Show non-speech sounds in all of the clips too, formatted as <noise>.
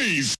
noise.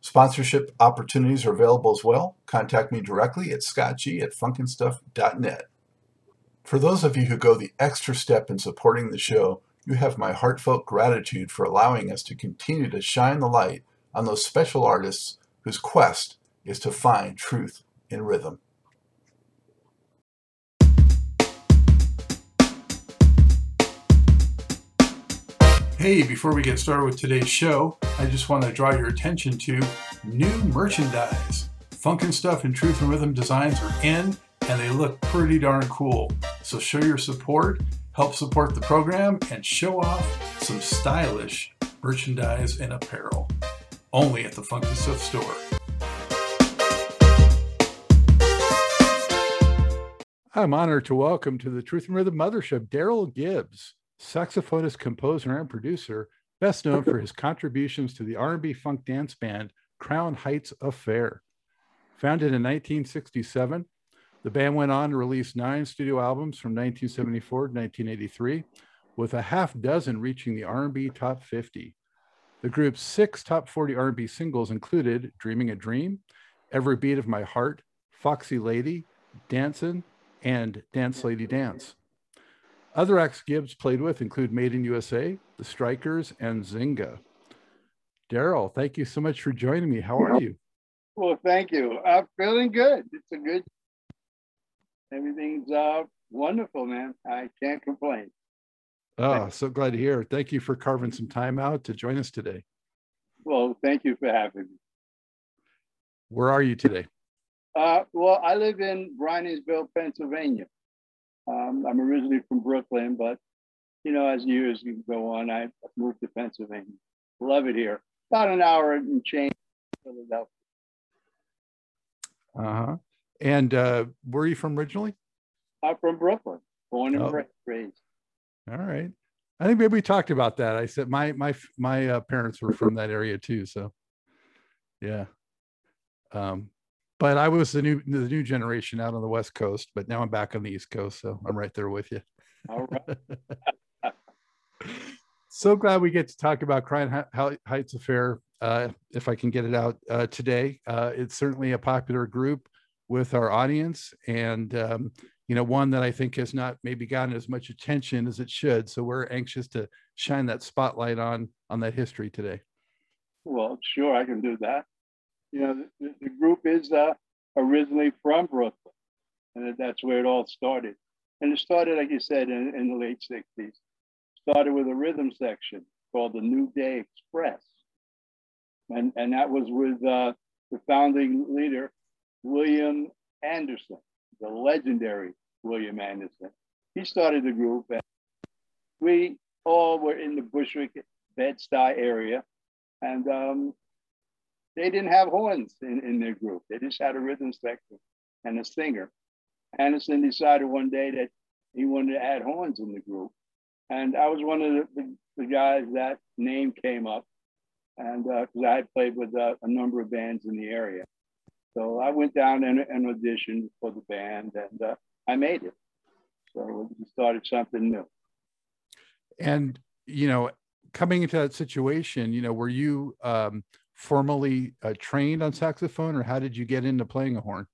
Sponsorship opportunities are available as well. Contact me directly at scottg at funkinstuff.net. For those of you who go the extra step in supporting the show, you have my heartfelt gratitude for allowing us to continue to shine the light on those special artists whose quest is to find truth in rhythm. Hey, before we get started with today's show, I just want to draw your attention to new merchandise. Funkin' Stuff and Truth and Rhythm designs are in, and they look pretty darn cool. So show your support, help support the program, and show off some stylish merchandise and apparel. Only at the Funkin' Stuff store. I'm honored to welcome to the Truth and Rhythm Mothership Daryl Gibbs saxophonist, composer, and producer, best known for his contributions to the R&B funk dance band Crown Heights Affair. Founded in 1967, the band went on to release nine studio albums from 1974 to 1983, with a half dozen reaching the R&B top 50. The group's six top 40 R&B singles included "Dreaming a Dream," "Every Beat of My Heart," "Foxy Lady," "Dancin'," and "Dance Lady Dance." Other acts Gibbs played with include Made in USA, The Strikers, and Zynga. Daryl, thank you so much for joining me. How are you? Well, thank you. I'm feeling good. It's a good. Everything's uh, wonderful, man. I can't complain. Oh, so glad to hear. Thank you for carving some time out to join us today. Well, thank you for having me. Where are you today? Uh, well, I live in Brynansville, Pennsylvania. Um, I'm originally from Brooklyn, but you know, as years go on, I moved to Pennsylvania. Love it here. About an hour and change Philadelphia. Uh huh. And uh, where are you from originally? I'm from Brooklyn, born and oh. raised. All right. I think maybe we talked about that. I said my my my uh, parents were from that area too, so yeah. Um, but I was the new the new generation out on the West Coast, but now I'm back on the East Coast, so I'm right there with you. All right. <laughs> so glad we get to talk about Crown Heights Affair. Uh, if I can get it out uh, today, uh, it's certainly a popular group with our audience, and um, you know one that I think has not maybe gotten as much attention as it should. So we're anxious to shine that spotlight on on that history today. Well, sure, I can do that you know, the, the group is uh, originally from Brooklyn. and that's where it all started. And it started, like you said, in, in the late 60s. Started with a rhythm section called the New Day Express. And, and that was with uh, the founding leader, William Anderson, the legendary William Anderson. He started the group, and we all were in the Bushwick, Bed-Stuy area. And um, they didn't have horns in, in their group. They just had a rhythm section and a singer. Anderson decided one day that he wanted to add horns in the group. And I was one of the, the, the guys that name came up. And because uh, I had played with uh, a number of bands in the area. So I went down and, and auditioned for the band and uh, I made it. So we started something new. And, you know, coming into that situation, you know, were you um, formally uh, trained on saxophone or how did you get into playing a horn?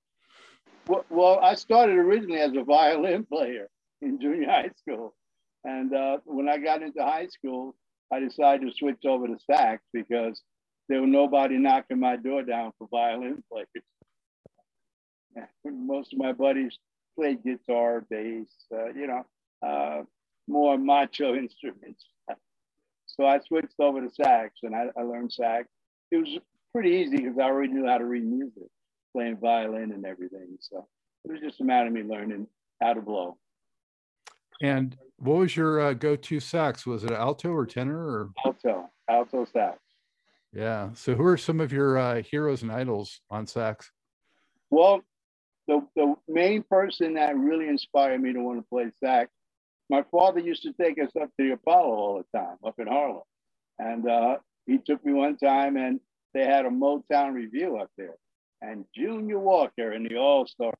Well, well, I started originally as a violin <laughs> player in junior high school. And uh, when I got into high school, I decided to switch over to sax because there was nobody knocking my door down for violin players. Most of my buddies played guitar, bass, uh, you know, uh, more macho <laughs> instruments. so I switched over to sax and I, I learned sax. It was pretty easy because I already knew how to read music, playing violin and everything. So it was just a matter of me learning how to blow. And what was your uh, go-to sax? Was it alto or tenor or alto? Alto sax. Yeah. So who are some of your uh, heroes and idols on sax? Well, the, the main person that really inspired me to want to play sax, my father used to take us up to the Apollo all the time up in Harlem. And uh, he took me one time and they had a Motown review up there. And Junior Walker in the All Star,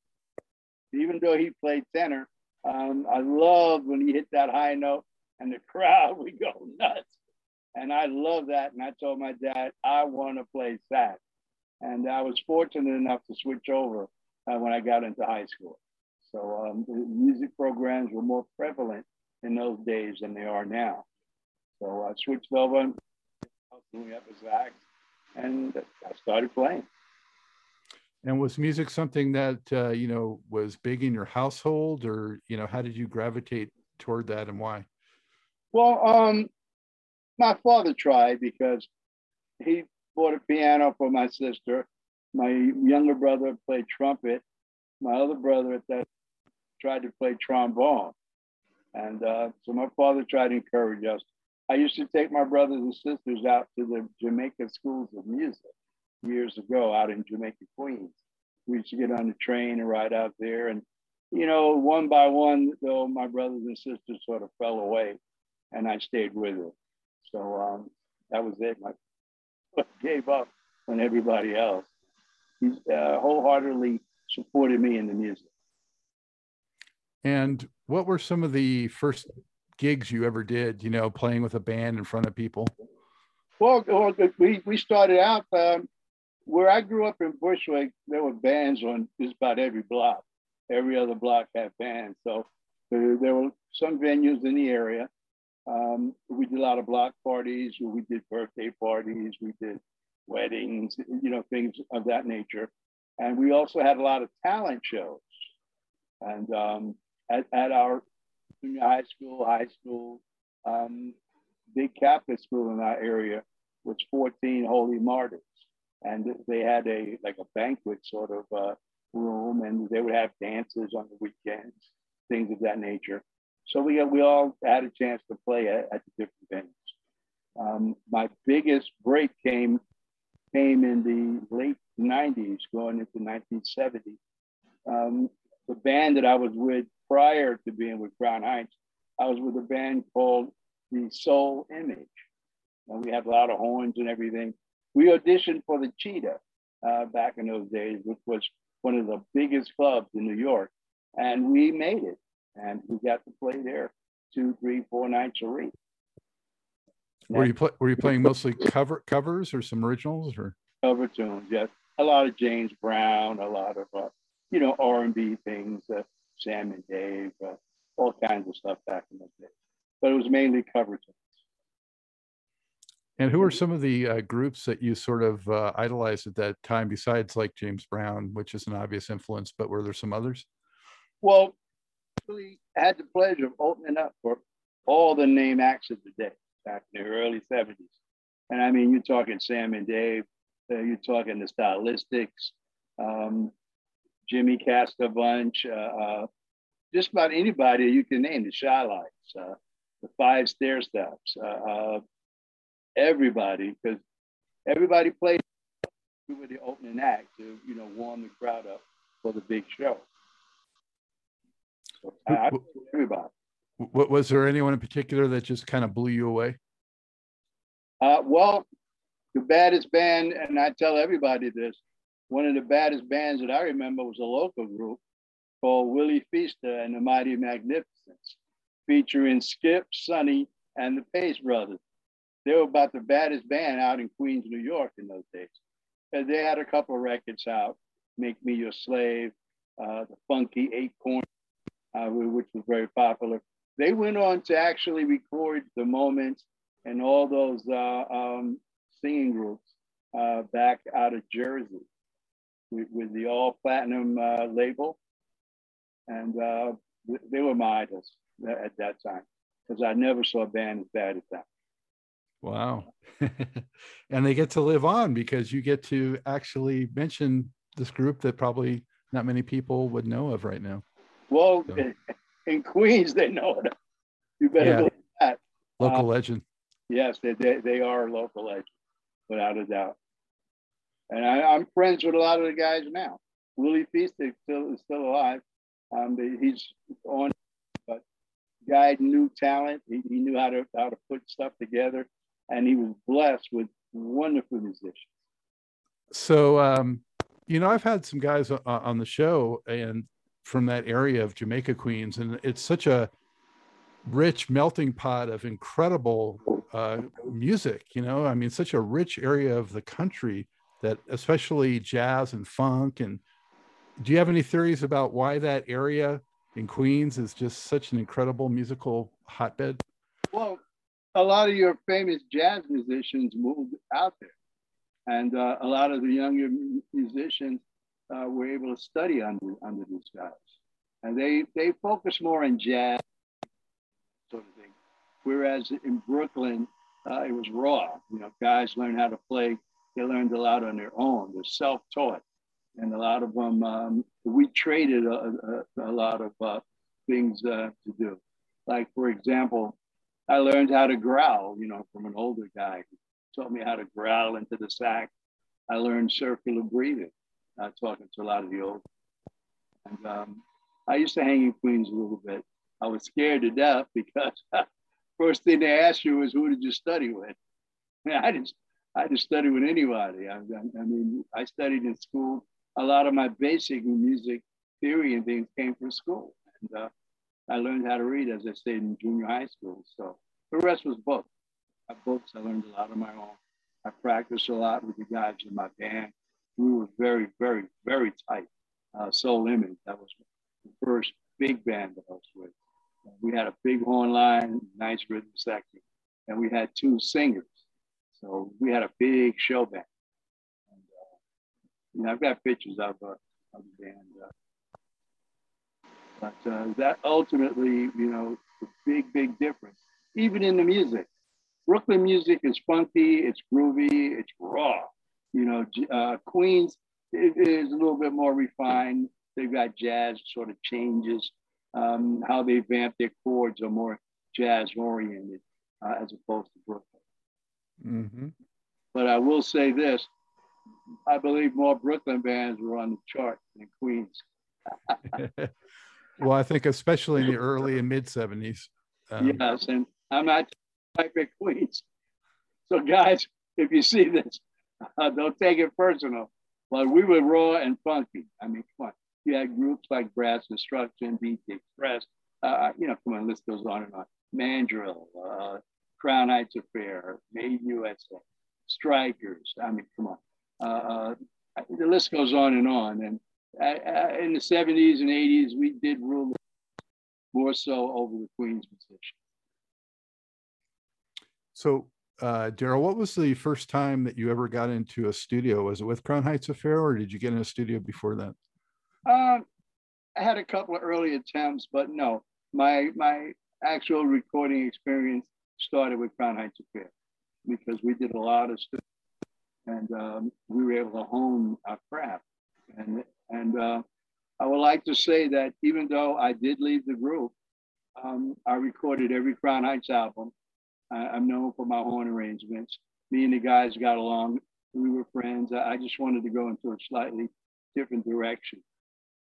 even though he played tenor, um, I loved when he hit that high note and the <laughs> crowd would go nuts. And I love that. And I told my dad, I want to play sax. And I was fortunate enough to switch over uh, when I got into high school. So um, music programs were more prevalent in those days than they are now. So I switched over, doing up a sax, and I started playing. And was music something that uh, you know was big in your household, or you know, how did you gravitate toward that, and why? Well, um, my father tried because he bought a piano for my sister. My younger brother played trumpet. My other brother at that tried to play trombone, and uh, so my father tried to encourage us. I used to take my brothers and sisters out to the Jamaica schools of music years ago out in Jamaica, Queens. We used to get on the train and ride out there. And, you know, one by one, though, my brothers and sisters sort of fell away and I stayed with it. So um, that was it. My gave up on everybody else. He uh, wholeheartedly supported me in the music. And what were some of the first gigs you ever did, you know, playing with a band in front of people? Well, well we, we started out um, where I grew up in Bushwick, there were bands on just about every block. Every other block had bands. So there, there were some venues in the area. Um, we did a lot of block parties, we did birthday parties, we did weddings, you know, things of that nature. And we also had a lot of talent shows. And um, at, at our junior high school, high school, um, big Catholic school in our area was 14 Holy Martyrs and they had a like a banquet sort of uh, room, and they would have dances on the weekends, things of that nature. So we we all had a chance to play at, at the different venues. Um, my biggest break came came in the late 90s, going into 1970. Um, the band that I was with prior to being with Crown Heights, I was with a band called the Soul Image. And we had a lot of horns and everything. We auditioned for the Cheetah uh, back in those days, which was one of the biggest clubs in New York, and we made it. And we got to play there two, three, four nights a week. Were you play, were you playing mostly cover covers or some originals or cover tunes? Yes, a lot of James Brown, a lot of uh, you know R and B things, uh, Sam and Dave, uh, all kinds of stuff back in those days. But it was mainly cover tunes. And who are some of the uh, groups that you sort of uh, idolized at that time, besides like James Brown, which is an obvious influence, but were there some others? Well, really had the pleasure of opening up for all the name acts of the day back in the early 70s. And I mean, you're talking Sam and Dave, uh, you're talking the Stylistics, um, Jimmy Castor Bunch, uh, uh, just about anybody you can name, the Chi-Lites, uh, the Five Stairsteps, uh, uh, everybody, because everybody played with the opening act to, you know, warm the crowd up for the big show. So I, I everybody. What was there anyone in particular that just kind of blew you away? Uh, well, the baddest band, and I tell everybody this, one of the baddest bands that I remember was a local group called Willie Feaster and the Mighty Magnificence, featuring Skip, Sonny, and the Pace Brothers. They were about the baddest band out in Queens, New York in those days. And they had a couple of records out, Make Me Your Slave, uh, the Funky Eight Corners, uh, which was very popular. They went on to actually record the moments and all those uh, um, singing groups uh, back out of Jersey with, with the all platinum uh, label. And uh, they were my idols at that time because I never saw a band as bad as that. Wow. <laughs> and they get to live on because you get to actually mention this group that probably not many people would know of right now. Well, so. <laughs> in Queens, they know it. You better yeah. believe that. Local um, legend. Yes, they, they, they are local legends, without a doubt. And I, am friends with a lot of the guys now. Willie Feaster still is still alive. Um, he's on, but guy knew talent. He, he knew how to how to put stuff together, and he was blessed with wonderful musicians. So, um, you know, I've had some guys on the show and from that area of Jamaica Queens, and it's such a rich melting pot of incredible uh, music. You know, I mean, such a rich area of the country that, especially jazz and funk. And do you have any theories about why that area in Queens is just such an incredible musical hotbed? Well, a lot of your famous jazz musicians moved out there, and uh, a lot of the younger musicians uh, were able to study under under these guys, and they they focus more on jazz sort of thing. Whereas in Brooklyn, uh, it was raw. You know, guys learned how to play. They learned a lot on their own. They're self-taught, and a lot of them. Um, we traded a, a, a lot of uh, things uh, to do. Like for example, I learned how to growl. You know, from an older guy who taught me how to growl into the sack. I learned circular breathing, uh, talking to a lot of the old. And um, I used to hang in Queens a little bit. I was scared to death <laughs> because first thing they asked you was, who did you study with? <laughs> I didn't, I didn't study with anybody. I, I, mean, I studied in school. A lot of my basic music theory and things came from school. And uh, I learned how to read, as I stayed in junior high school. So the rest was books. My books, I learned a lot on my own. I practiced a lot with the guys in my band. We were very, very, very tight. Uh, Soul Image, that was the first big band that I was with. We had a big horn line, nice rhythm section, and we had two singers. So we had a big show band. And, uh, you know, I've got pictures of, uh, of the band. Uh, but uh, that ultimately, you know, the big, big difference, even in the music. Brooklyn music is funky, it's groovy, it's raw. You know, uh, Queens is a little bit more refined. They've got jazz sort of changes um, how they vamp their chords are more jazz oriented uh, as opposed to Brooklyn. Mm-hmm. But I will say this I believe more Brooklyn bands were on the chart than Queens. <laughs> well, I think especially in the <laughs> early and mid 70s. Um, yes, and I'm not type of Queens. So, guys, if you see this, uh, <laughs> don't take it personal. But we were raw and funky. I mean, come on you had groups like Brass Instruction, BT Express, uh, you know, come on, list goes on and on. Mandrill, uh, Crown Heights Affair, Made USA, Strikers. I mean, come on. Uh, uh the list goes on and on. And uh, uh, in the 70s and 80s, we did rule more so over the Queen's position. So, uh, Daryl, what was the first time that you ever got into a studio? Was it with Crown Heights Affair, or did you get in a studio before that? Um, I had a couple of early attempts, but no, my my actual recording experience started with Crown Heights Affair because we did a lot of stuff and um, we were able to hone our craft. And and uh, I would like to say that even though I did leave the group, um, I recorded every Crown Heights album. I, I'm known for my horn arrangements. Me and the guys got along. We were friends. I, I just wanted to go into a slightly different direction.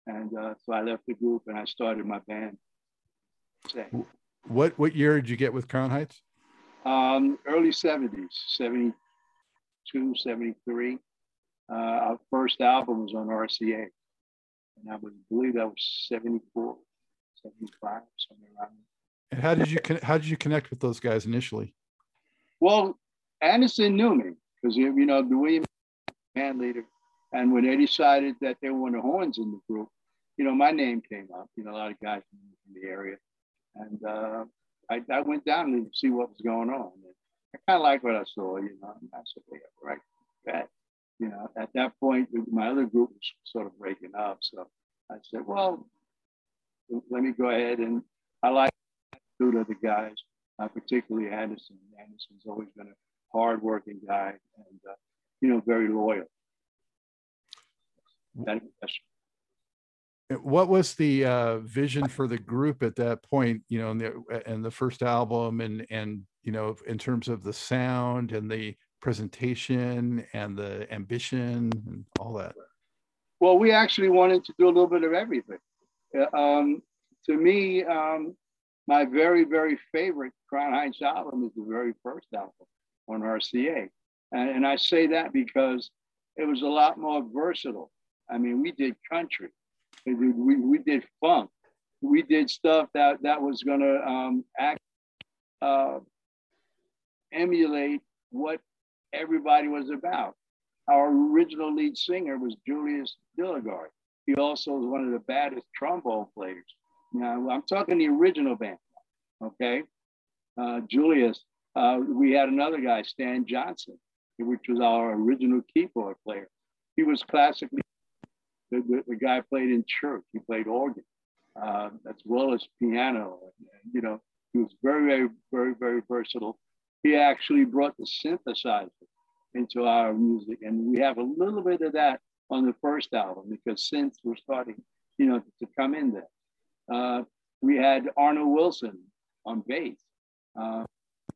And uh, so I left the group and I started my band. What what year did you get with Crown Heights? Um, early 70s, 72, 73. Uh, our first album was on RCA. And I would believe that was 74, 75, somewhere around there. And how did you how did you connect with those guys initially? Well, Anderson knew me because you know the William band leader, and when they decided that they wanted horns in the group, you know my name came up. You know a lot of guys from the area, and uh, I, I went down to see what was going on. And I kind of liked what I saw. You know, and I said, "Yeah, right, that." You know, at that point, my other group was sort of breaking up. So I said, "Well, let me go ahead and I like two of the guys, uh, particularly Anderson. Anderson's always been a hardworking guy and uh, you know very loyal. That, what was the uh, vision for the group at that point? You know, in the in the first album, and and you know, in terms of the sound and the presentation and the ambition and all that. Well, we actually wanted to do a little bit of everything. Uh, um, to me, um, my very very favorite Crown Heights album is the very first album on RCA, and, and I say that because it was a lot more versatile. I mean, we did country we, we did funk. We did stuff that, that was going to um, act, uh, emulate what everybody was about. Our original lead singer was Julius Dilligard. He also was one of the baddest trombone players. Now, I'm talking the original band, okay? Uh, Julius, uh, we had another guy, Stan Johnson, which was our original keyboard player. He was classically the, the, the guy played in church. He played organ uh, as well as piano. And, you know, he was very, very, very, very versatile. He actually brought the synthesizer into our music, and we have a little bit of that on the first album because synths were starting, you know, to come in there. Uh, we had Arnold Wilson on bass. Uh,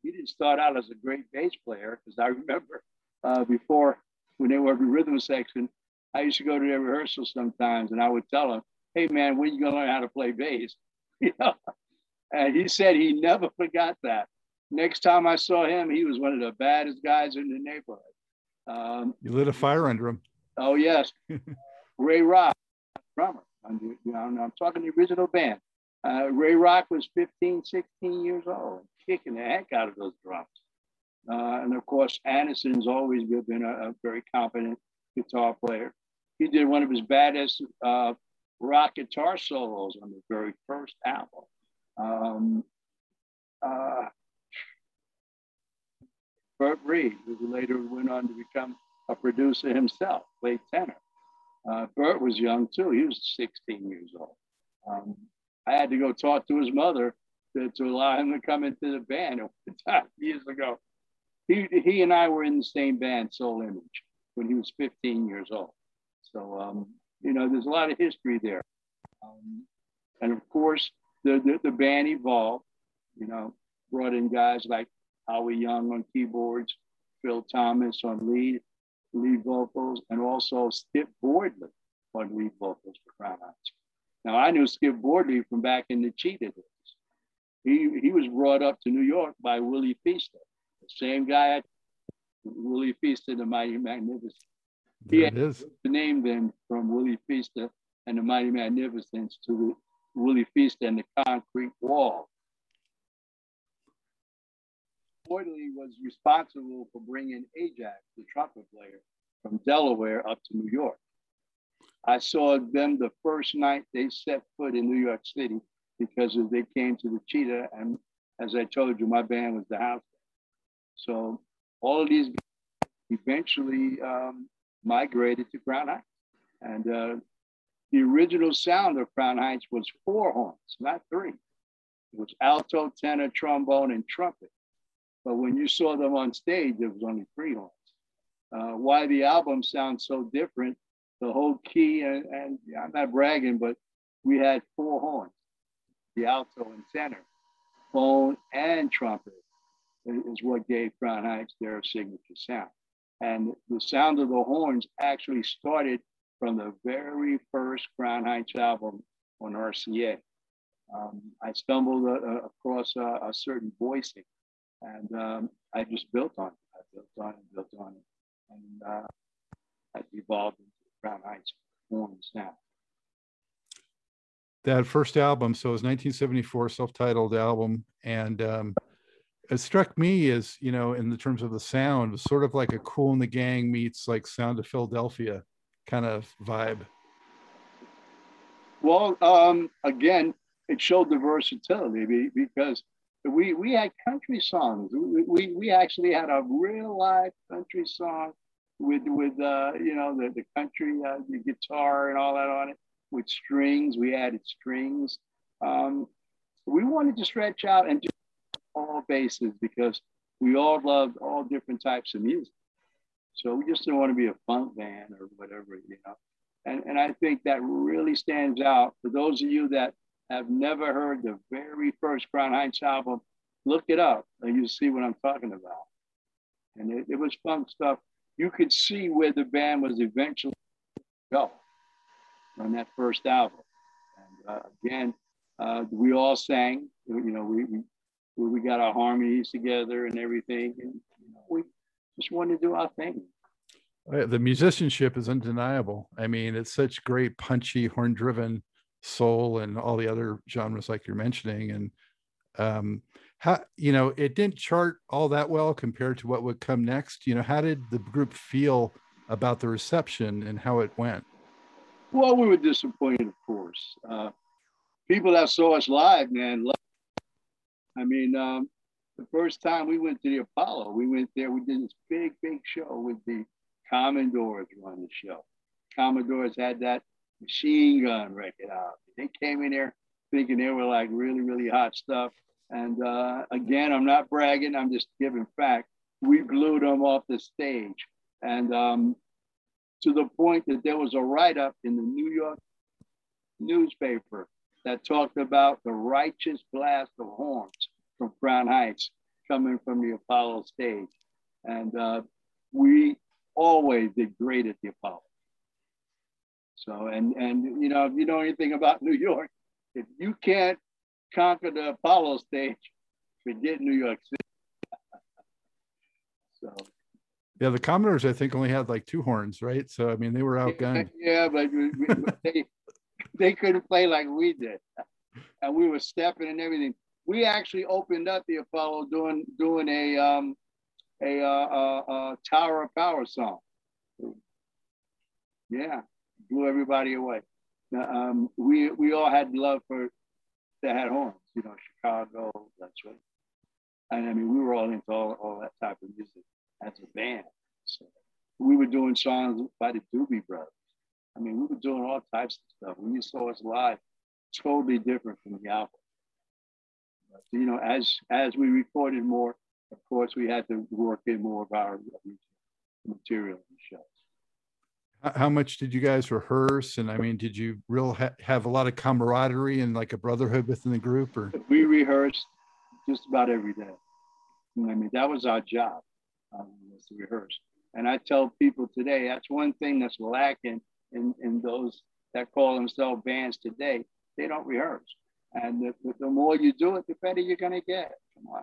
he didn't start out as a great bass player because I remember uh, before when they were in rhythm section, I used to go to their rehearsals sometimes and I would tell them, hey man, when you gonna learn how to play bass? <laughs> You know? And he said he never <laughs> forgot that. Next time I saw him, he was one of the baddest guys in the neighborhood. Um, you lit a fire under him. Oh yes, <laughs> Ray Rock, drummer. I'm, you know, I'm talking the original band. Uh, Ray Rock was 15, 16 years old, kicking the heck out of those drums. Uh, and of course, Anderson's always been a, a very competent guitar player. He did one of his baddest uh, rock guitar solos on the very first album. Um, uh, Bert Reid, who later went on to become a producer himself, played tenor. Uh, Bert was young too. He was 16 years old. Um, I had to go talk to his mother to, to allow him to come into the band <laughs> years ago. He, he and I were in the same band, Soul Image when he was 15 years old. So, um, you know, there's a lot of history there. Um, and of course, the, the, the, band evolved, you know, brought in guys like Howie Young on keyboards, Phil Thomas on lead, lead vocals, and also Skip Boardley on lead vocals for Crown Heights. Now, I knew Skip Boardley from back in the Cheetah days. He, he was brought up to New York by Willie Feaster, the same guy Willie Feaster, the Mighty Magnificent. There he it is. The name then from Willie Feaster and the Mighty Magnificence to Willie Feaster and the Concrete Wall. Boardley was responsible for bringing Ajax, the trumpet player, from Delaware up to New York. I saw them the first night they set foot in New York City because they came to the Cheetah, and as I told you, my band was the house. So all of these eventually um, migrated to Crown Heights. And uh, the original sound of Crown Heights was four horns, not three. It was alto, tenor, trombone, and trumpet. But when you saw them on stage, there was only three horns. Uh, why the album sounds so different, the whole key, and, and I'm not bragging, but we had four horns, the alto and tenor, bone and trumpet is what gave Crown Heights their signature sound. And the sound of the horns actually started from the very first Crown Heights album on RCA. Um, I stumbled uh, across a, a, certain voicing and um, I just built on it. I built on it, built on it. And uh, evolved into Crown Heights horns now. That first album, so it was 1974 self-titled album. And um, it struck me as you know in the terms of the sound was sort of like a Kool and the Gang meets like sound of philadelphia kind of vibe. Well um again it showed the versatility because we we had country songs. We, we, actually had a real live country song with with uh you know the, the country uh, the guitar and all that on it with strings. We added strings. Um we wanted to stretch out and do all bases because we all loved all different types of music. So we just didn't want to be a funk band or whatever, you know. And, and I think that really stands out for those of you that have never heard the very first Crown Heights album, look it up and you see what I'm talking about. And it, it was fun stuff. You could see where the band was eventually go on that first album. And uh, again, uh, we all sang. You know, we, we where we got our harmonies together and everything. And you know, we just wanted to do our thing. The musicianship is undeniable. I mean, it's such great, punchy, horn driven soul and all the other genres like you're mentioning. And um, how, you know, it didn't chart all that well compared to what would come next. You know, how did the group feel about the reception and how it went? Well, we were disappointed, of course. Uh, people that saw us live, man, I mean, um, the first time we went to the Apollo, we went there, we did this big, big show with the Commodores run the show. Commodores had that machine gun record out. They came in there thinking they were like really, really hot stuff. And uh, again, I'm not bragging, I'm just giving fact. We blew them off the stage. And um, to the point that there was a write up in the New York newspaper that talked about the righteous blast of horns from Crown Heights coming from the Apollo stage. And uh, we always did great at the Apollo. So, and, and, you know, if you know anything about New York, if you can't conquer the Apollo stage, forget New York City. <laughs> so, yeah, the Commodores, I think, only had like two horns, right? So, I mean, they were <laughs> outgunned. Yeah, but we, we, they, they couldn't play like we did. And we were stepping and everything. We actually opened up the Apollo doing doing a um, a, uh, uh, uh, Tower of Power song. Yeah, blew everybody away. Um, we we all had love for that had horns, you know, Chicago, that's right. And I mean, we were all into all, all that type of music as a band. So we were doing songs by the Doobie Brothers. I mean, we were doing all types of stuff. When you saw us live, totally different from the album. But, you know, as as we recorded more, of course, we had to work in more of our material the shows. How much did you guys rehearse? And I mean, did you real ha- have a lot of camaraderie and like a brotherhood within the group? Or we rehearsed just about every day. I mean, that was our job um, was to rehearse. And I tell people today that's one thing that's lacking in, in those that call themselves bands today, they don't rehearse. And the, the more you do it, the better you're going to get. Come on.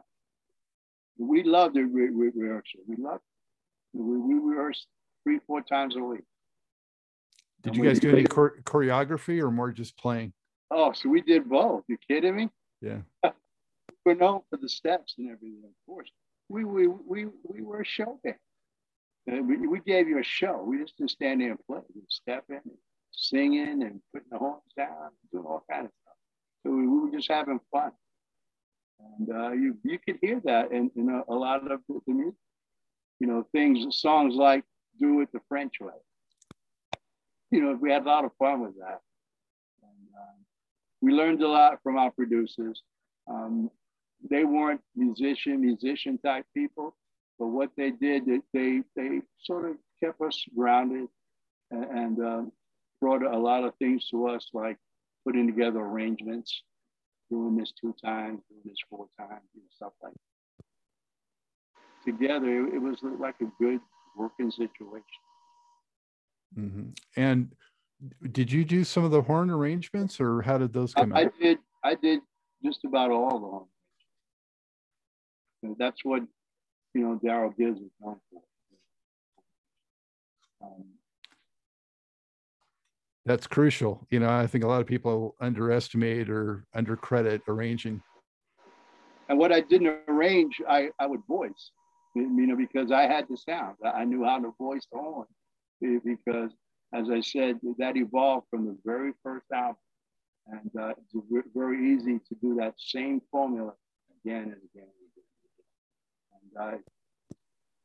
We love the re- re- rehearsal. We love it. We, we rehearse three, four times a week. Did and you guys do any chore- choreography or more just playing? Oh, so we did both. You kidding me? Yeah. <laughs> We're known for the steps and everything, of course. We we we we were a show band. We, we gave you a show. We just didn't stand there and play. We step in and singing and putting the horns down, doing all kinds of stuff. So we, we were just having fun. And uh, you you could hear that in, in a, a lot of the, the music. You know, things, songs like "Do It the French Way." You know, we had a lot of fun with that. um, we learned a lot from our producers. Um, they weren't musician, musician type people, but what they did, they, they, sort of kept us grounded and, and um, brought a lot of things to us, like putting together arrangements, doing this two times, doing this four times, and stuff like that. Together, it was like a good working situation. Mm-hmm. And did you do some of the horn arrangements, or how did those come I, out? I did. I did just about all the horn. arrangements. That's what you know. Daryl Gibbs is known for. Um, That's crucial. You know, I think a lot of people underestimate or undercredit arranging. and what I didn't arrange, I, I would voice, you know, because I had the sound. I knew how to voice the horn because, as I said, that evolved from the very first album. And uh, it's very easy to do that same formula again and again uh,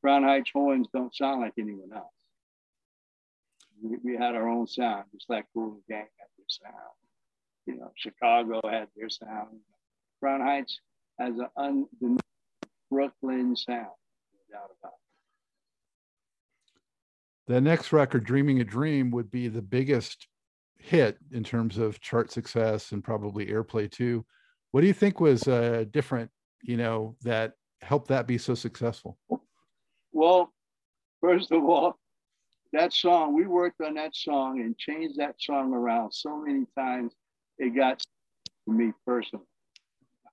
Crown Heights horns don't sound like anyone else. We, we had our own sound, just like Cool Gang had their sound. You know, Chicago had their sound. Crown Heights has an undeniable Brooklyn sound, no doubt about it. The next record, Dreaming a Dream, would be the biggest hit in terms of chart success and probably airplay too. What do you think was uh, different, you know, that helped that be so successful? Well, first of all, that song, we worked on that song and changed that song around so many times, it got to me personally. <laughs>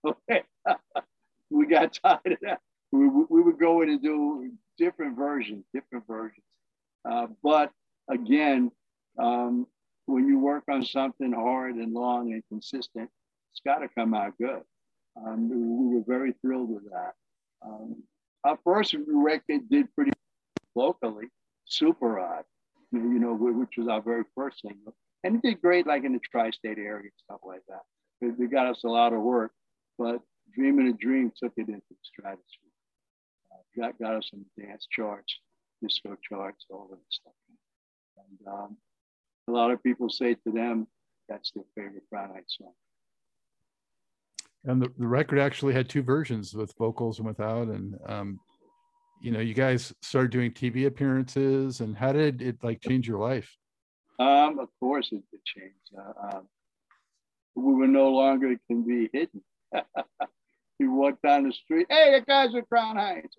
Okay. <laughs> we got tired of that. We, we we would go in and do different versions, different versions. Uh, but again, um, when you work on something hard and long and consistent, it's got to come out good. Um, we were very thrilled with that. Um, our first record did pretty locally, Super Rod, you know, which was our very first single. And it did great, like in the tri state area and stuff like that. It, it got us a lot of work, but Dreaming a Dream took it into the stratosphere. Uh, got, got us in dance charts, disco charts, all that stuff. And um, a lot of people say to them, that's their favorite Crown Heights song. And the, the record actually had two versions with vocals and without. And, um, you know, you guys started doing TV appearances and how did it like change your life? Um, of course, it did change. Uh, um, we were no longer can be hidden. <laughs> you walk down the street, hey, the guys are Crown Heights.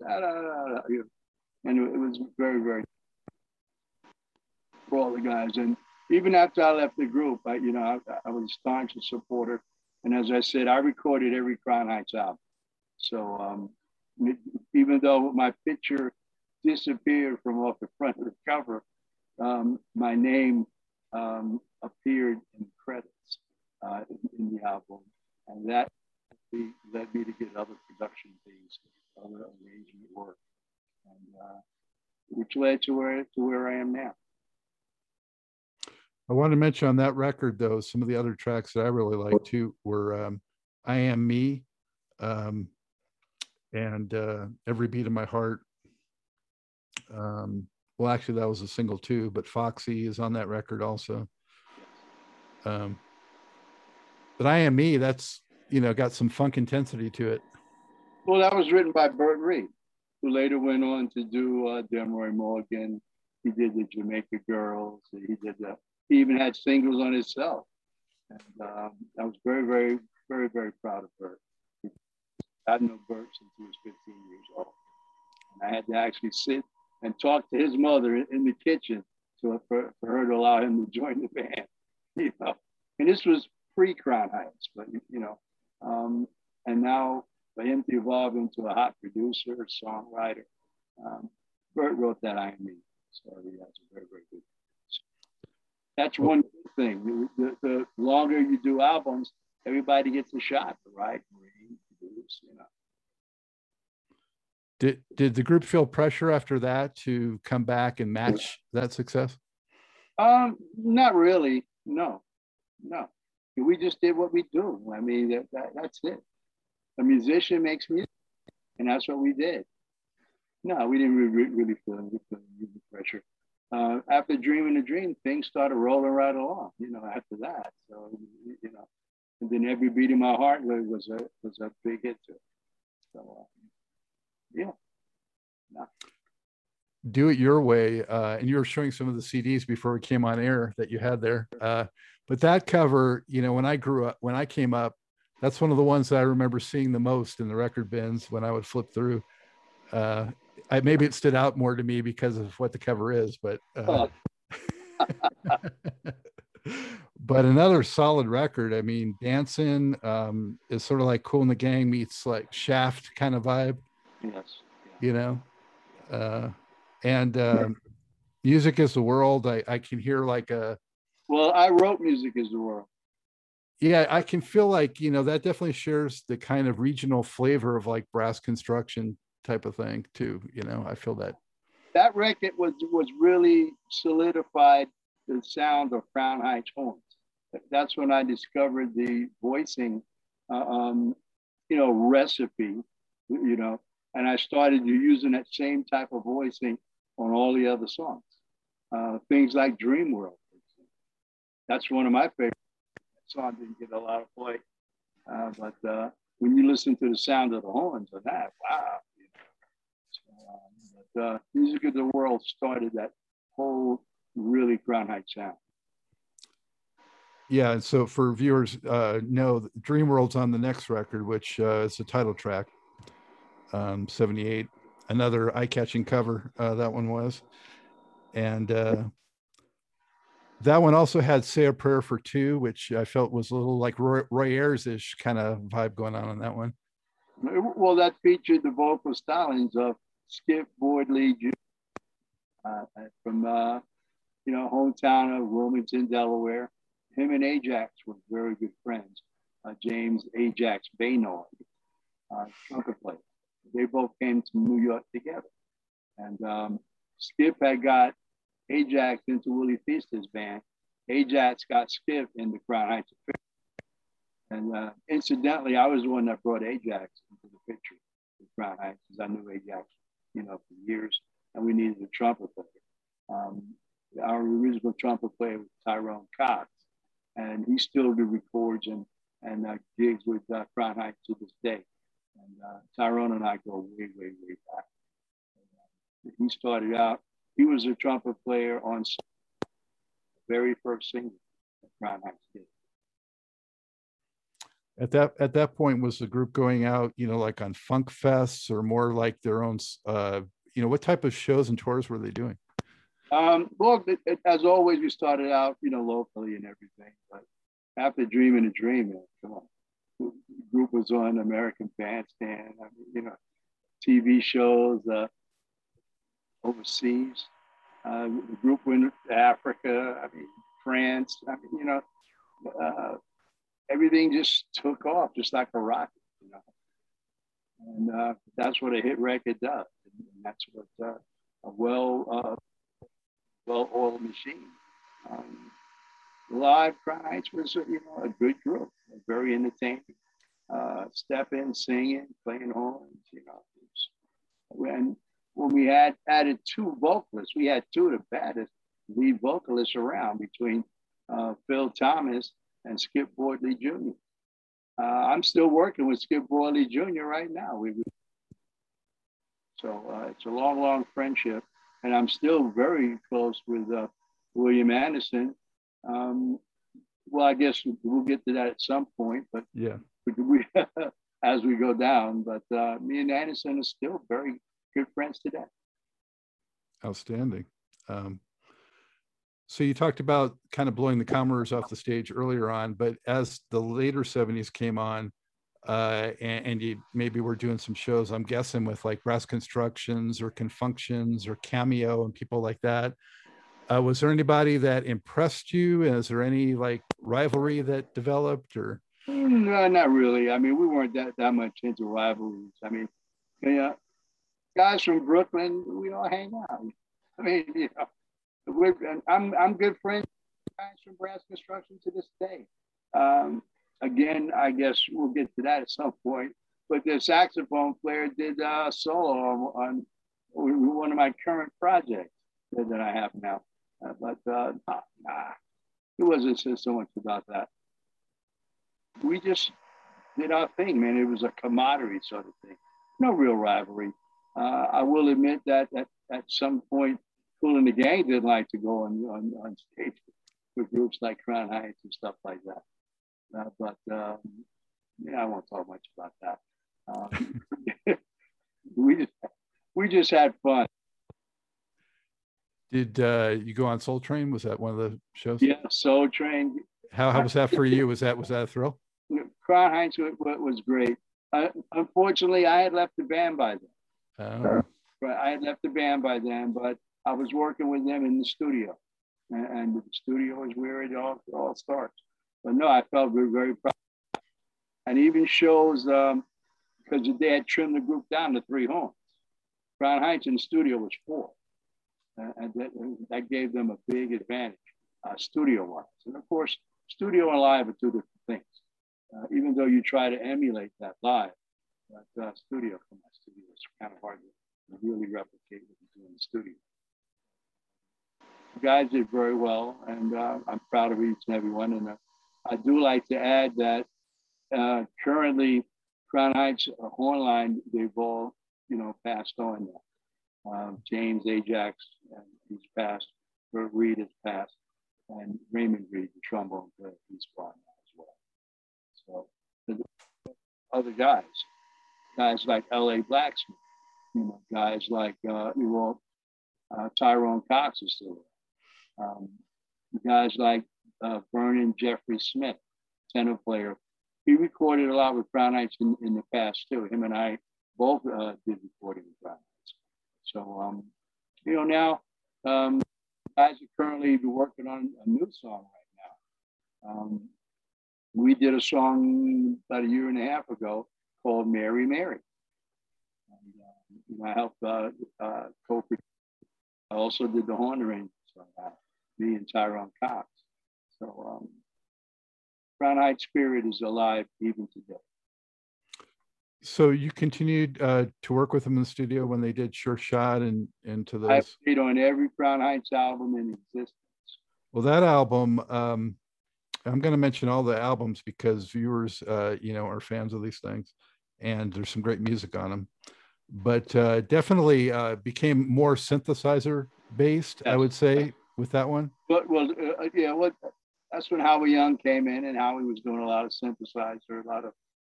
And it was very, very for all the guys. And even after I left the group, I, you know, I, I was a staunch supporter. And as I said, I recorded every Crown Heights album. So um, even though my picture disappeared from off the front of the cover, um, my name um, appeared in credits uh, in, in the album, and that led me to get other production things, other arrangement work, and uh, which led to where to where I am now. I want to mention on that record, though, some of the other tracks that I really liked too were um, I Am Me um, and uh, Every Beat of My Heart. Um, well, actually, that was a single too, but Foxy is on that record also. Um, but I Am Me, that's, you know, got some funk intensity to it. Well, that was written by Bert Reid, who later went on to do uh, Morgan. He did the Jamaica Girls. He did the. He even had singles on himself, and um, I was very, very, very, very proud of Bert. I known Bert since he was 15 years old, and I had to actually sit and talk to his mother in, in the kitchen to for, for her to allow him to join the band. <laughs> You know, and this was pre Crown Heights, but you know, um, and now for him to evolve into a hot producer, songwriter. Um, Bert wrote that I Am Me, so he has a very, very good. That's one thing. The, the, longer you do albums, everybody gets a shot read, produce, you know. Did, did the group feel pressure after that to come back and match that success? Um, not really. No, no. We just did what we do. I mean, that, that, that's it. A musician makes music, and that's what we did. No, we didn't really, really feel any pressure. Uh, after dreaming the dream, things started rolling right along. You know, after that, so you know, and then every beat in my heart was a was a big hit to it. So uh, yeah. No. Do it your way, uh, and you were showing some of the CDs before we came on air that you had there. Uh, but that cover, you know, when I grew up, when I came up, that's one of the ones that I remember seeing the most in the record bins when I would flip through. Uh, I, maybe it stood out more to me because of what the cover is, but uh, <laughs> but another solid record. I mean, dancing um, is sort of like Kool and the Gang meets like Shaft kind of vibe. Yes. You know, uh, and um, music is the world. I, I can hear like a. Well, I wrote music is the world. Yeah, I can feel like you know that definitely shares the kind of regional flavor of like brass construction type of thing too. You know, I feel that. That record was was really solidified the sound of Crown Heights horns. That's when I discovered the voicing, uh, um, you know, recipe, you know, and I started using that same type of voicing on all the other songs. Uh, things like Dream World. That's one of my favorite songs. Didn't get a lot of play, uh, but uh, when you listen to the sound of the horns on that, wow, uh, Music of the World started that whole really Crown Heights sound. Yeah, and so for viewers, uh, know Dream World's on the next record, which uh, is the title track, um, 78. Another eye-catching cover, uh, that one was. And uh, that one also had Say a Prayer for Two, which I felt was a little like Roy, Roy Ayers-ish kind of vibe going on on that one. Well, that featured the vocal stylings of Skip Boardley Jr. Uh, from uh, you know hometown of Wilmington, Delaware. Him and Ajax were very good friends. Uh, James Ajax Baynard, uh, trumpet player. They both came to New York together, and um, Skip had got Ajax into Willie Feaster's band. Ajax got Skip into Crown Heights. And uh, incidentally, I was the one that brought Ajax into the picture with Crown Heights because I knew Ajax you know, for years, and we needed a trumpet player. Um, our original trumpet player was Tyrone Cox, and he still do records and and uh, gigs with uh, Crown Heights to this day. And uh, Tyrone and I go way, way, way back. And, uh, he started out. He was a trumpet player on the very first single that Crown Heights did at that at that point was the group going out you know like on funk fests or more like their own uh you know what type of shows and tours were they doing? Um well it, it, as always we started out you know locally and everything but after dreaming a dream man, come on. The group was on american bandstand I mean, you know tv shows uh overseas. Uh the group went to africa i mean france i mean you know uh, everything just took off just like a rocket, you know. And uh, that's what a hit record does. And that's what uh, a well uh, well-oiled machine. Um, live Crown was, you know, a good group, very entertaining. Uh, step in, singing, playing horns, you know. When when we had added two vocalists, we had two of the baddest lead vocalists around between uh, Phil Thomas and Skip Boardley Jr. Uh, I'm still working with Skip Boardley Jr. right now. We, so uh, it's a long, long friendship, and I'm still very close with uh, William Anderson. Um, well, I guess we'll get to that at some point, but yeah, we, <laughs> as we go down. But uh, me and Anderson are still very good friends today. Outstanding. Um, so you talked about kind of blowing the commoners off the stage earlier on, but as the later 70s came on, uh, and, and, you maybe we're doing some shows, I'm guessing with like brass constructions or Con Funk Shuns or cameo and people like that. Uh, was there anybody that impressed you? Is there any like rivalry that developed or? No, not really. I mean, we weren't that, that much into rivalries. I mean, yeah, guys from Brooklyn, we all hang out. I mean, <laughs> you know, we're, I'm, I'm good friends from Brass Construction to this day. Um, again, I guess we'll get to that at some point. But the saxophone player did a solo on, on one of my current projects. that I have now. Uh, but uh, nah, it wasn't so much about that. We just did our thing, man. It was a camaraderie sort of thing. No real rivalry. Uh, I will admit that at, at some point, Kool and the Gang didn't like to go on, on, on stage with groups like Crown Heights and stuff like that. Uh, but um, yeah, I won't talk much about that. Um, <laughs> we just we just had fun. Did uh, you go on Soul Train? Was that one of the shows? Yeah, Soul Train. How, how was that for you? Was that was that a thrill? Crown Heights was, was great. Uh, unfortunately, I had left the band by then. Oh. But I had left the band by then, but I was working with them in the studio, and, and the studio is where it all, all starts. But no, I felt very, very proud. And even shows um, because they had trimmed the group down to three horns. Crown Heights in the studio was four, uh, and that, that, gave them a big advantage uh, studio-wise. And of course, studio and live are two different things. Uh, even though you try to emulate that live, but uh, studio from my studio is kind of hard to really replicate what you do in the studio. Guys did very well, and uh, I'm proud of each and every one. And uh, I do like to add that uh, currently Crown Heights uh, horn line, they've all, you know, passed on. Um, James Ajax, and he's passed. Bert Reid has passed. And Raymond Reid, the trombone player, he's gone now as well. So the other guys, guys like L.A. Blacksmith, you know, guys like, uh, you know, uh, Tyrone Cox is still there. Um, guys like uh, Vernon Jeffrey Smith, tenor player he recorded a lot with Crown Heights in, in the past too. Him and I both uh, did recording with Crown Heights. So, um, you know, now um, guys are currently working on a new song right now. Um, we did a song about a year and a half ago called Mary Mary. And, uh, I helped uh, uh, co I also did the horn arrangements on that, me and Tyrone Cox. So, um, Crown Heights spirit is alive even today. So you continued uh, to work with them in the studio when they did Sure Shot and into those. I played on every Crown Heights album in existence. Well, that album, um, I'm going to mention all the albums because viewers, uh, you know, are fans of these things, and there's some great music on them. But uh, definitely uh, became more synthesizer based, yes. I would say, with that one. But well, uh, yeah, what that's when Howie Young came in and Howie was doing a lot of synthesizer, a lot of,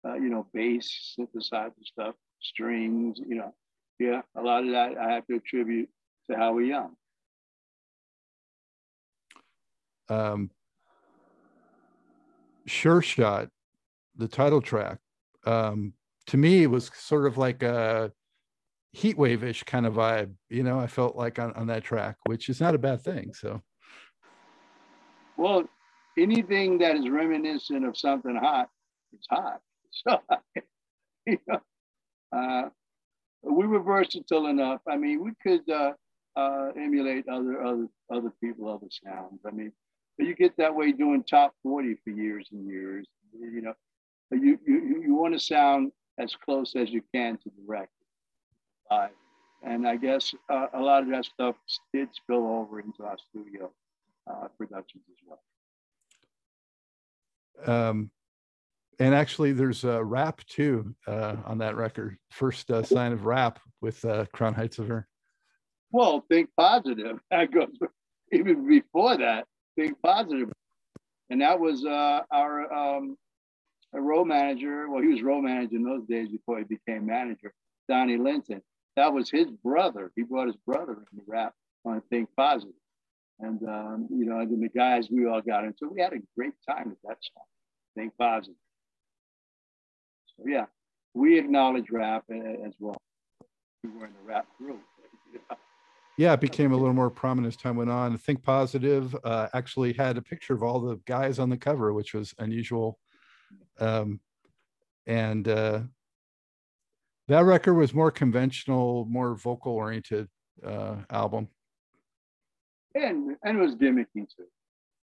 uh, you know, bass synthesizer stuff, strings, you know. Yeah, a lot of that I have to attribute to Howie Young. Um, sure Shot, the title track, um, to me, it was sort of like a heat wave-ish kind of vibe. You know, I felt like on, on that track, which is not a bad thing. So, well, anything that is reminiscent of something hot, it's hot. <laughs> So, you know, uh, we were versatile enough. I mean, we could uh, uh, emulate other other other people, other sounds. I mean, you get that way doing top forty for years and years. You know, you you you want to sound as close as you can to the record live, and I guess uh, a lot of that stuff did spill over into our studio uh, productions as well. Um, and actually, there's a rap too uh, on that record. First uh, sign of rap with uh, Crown Heights Affair. Well, think positive. <laughs> That goes even before that. Think positive, and that was uh, our um, a row manager. Well, he was row manager in those days before he became manager. Donnie Linton. That was his brother. He brought his brother in the rap on Think Positive. And, um, you know, and then the guys we all got into, we had a great time with that song, Think Positive. So, yeah, we acknowledge rap as well. We were in the rap group. <laughs> Yeah, it became a little more prominent as time went on. Think Positive uh, actually had a picture of all the guys on the cover, which was unusual. Um, and uh, that record was more conventional, more vocal oriented uh, album and and it was gimmicky too.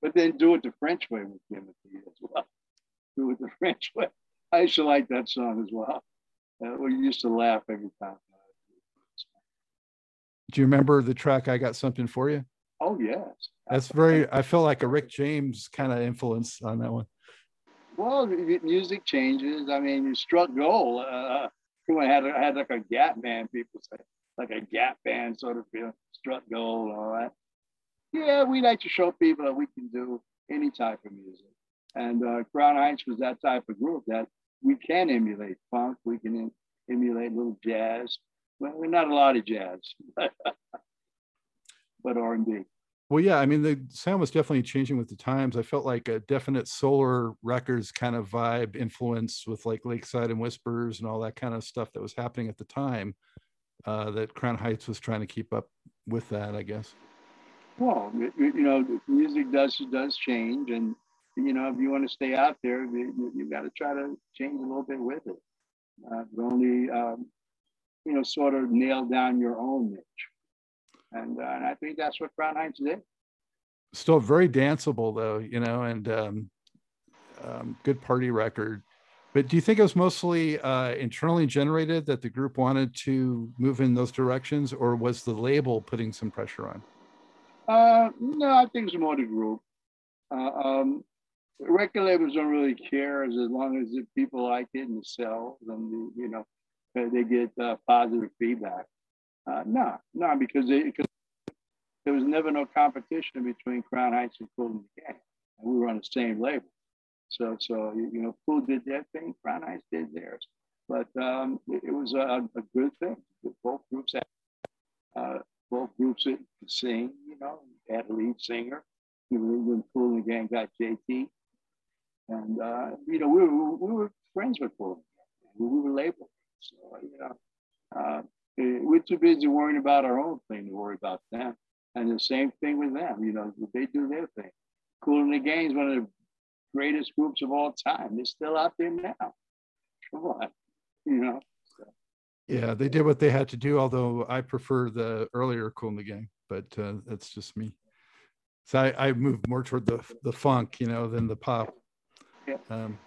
But then do it the French way was gimmicky as well. <laughs> Do it the French way. I used to like that song as well. Uh, we used to laugh every time. Do you remember the track I Got Something For You? Oh, yes. That's very, I feel like a Rick James kind of influence on that one. Well, music changes. I mean, you struck gold. Uh, I had, had like a gap band, people say, like a gap band sort of feel, struck gold, all that. Yeah, we like to show people that we can do any type of music. And uh, Crown Heights was that type of group that we can emulate funk, we can em- emulate little jazz. Well, we're not a lot of jazz, <laughs> but R&B. Well, yeah, I mean, the sound was definitely changing with the times. I felt like a definite Solar Records kind of vibe influence with like Lakeside and Whispers and all that kind of stuff that was happening at the time. Uh, that Crown Heights was trying to keep up with that, I guess. Well, you know, music does does change, and you know, if you want to stay out there, you, you got to try to change a little bit with it. Uh, only, um, you know, sort of nail down your own niche. And, uh, and I think that's what Crown Heights did. Still very danceable, though, you know, and um, um, good party record. But do you think it was mostly uh, internally generated that the group wanted to move in those directions, or was the label putting some pressure on? Uh, no, I think it's more the group. Uh, um, record labels don't really care as, as long as the people like it and sell and you know they get uh, positive feedback. Uh, no, no, because, because there was never no competition between Crown Heights and Kool and the Gang. And we were on the same label. So, so you know, Kool did their thing, Crown Heights did theirs. But um, it, it, was a, a, good thing. Both groups had, uh, both groups could sing, you know, had a lead singer. When Kool and the Gang got JT, and, uh, you know, we were, we were friends with Kool. We were labeled. So, you know, uh, we're too busy worrying about our own thing to worry about them. And the same thing with them. You know, they do their thing. Kool and the Gang is one of the greatest groups of all time. They're still out there now. Come on, you know. So. Yeah, they did what they had to do. Although I prefer the earlier Kool and the Gang, but uh, that's just me. So I, I moved more toward the the funk, you know, than the pop. Yeah. Um,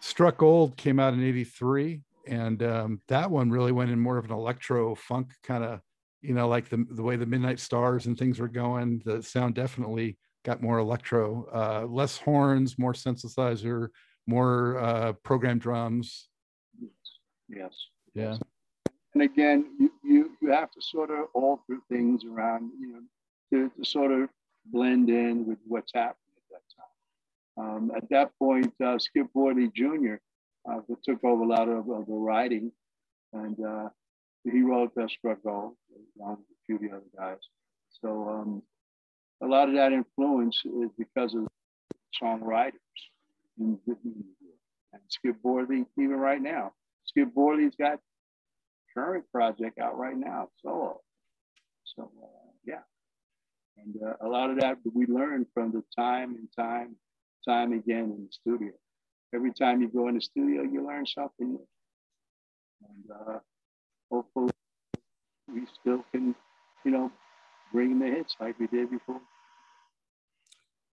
Struck Gold came out in 83 and um, that one really went in more of an electro funk kind of you know like the, the way the midnight stars and things were going the sound definitely got more electro uh, less horns more synthesizer more uh, program drums. Yes. Yeah. And again you, you you have to sort of alter things around you know to, to sort of blend in with what's happening at that time. Um, at that point, uh, Skip Boardley Jr. Uh, took over a lot of, of the writing, and uh, he wrote uh, Struck Gold along with a few of the other guys. So um, a lot of that influence is because of songwriters. And Skip Boardley, even right now, Skip Boardley's got current project out right now, solo. So uh, yeah, and uh, a lot of that we learned from the time and time time again in the studio. Every time you go in the studio, you learn something new. And uh, hopefully, we still can, you know, bring the hits like we did before.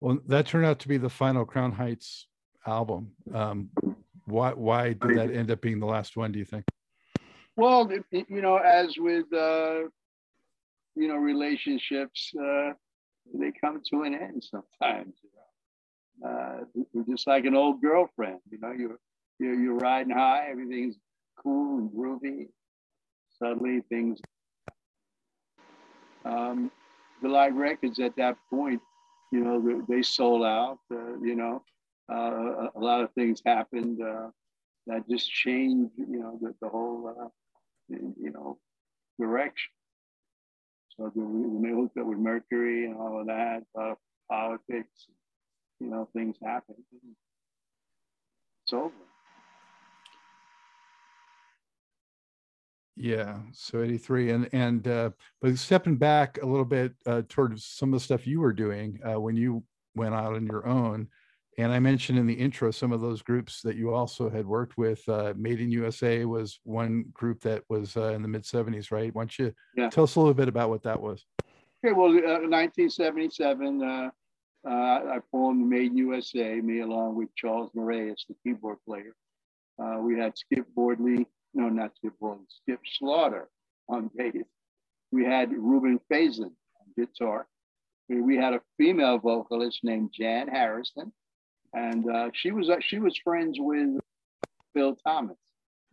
Well, that turned out to be the final Crown Heights album. Um, why why did that end up being the last one? Do you think? Well, you know, as with uh, you know relationships, uh, they come to an end sometimes. Uh, just like an old girlfriend. You know, you're, you're, you're riding high, everything's cool and groovy. Suddenly things, um, the live records at that point, you know, they sold out, uh, you know, uh, a lot of things happened uh, that just changed, you know, the, the whole, uh, you know, direction. So when they hooked up with Mercury and all of that, uh, politics, you know, things happen. It's over. Yeah, so 83 and and uh but stepping back a little bit uh towards some of the stuff you were doing uh when you went out on your own and I mentioned in the intro some of those groups that you also had worked with uh Made in USA was one group that was uh, in the mid 70s, right? Why don't you yeah. tell us a little bit about what that was? Okay, well, uh, 1977 uh I formed Made USA, me along with Charles Moraes, the keyboard player. Uh, we had Skip Boardley, no, not Skip Boardley, Skip Slaughter on bass, we had Ruben Faison on guitar. We, had a female vocalist named Jan Harrison, and uh, she was uh, she was friends with Phil Thomas,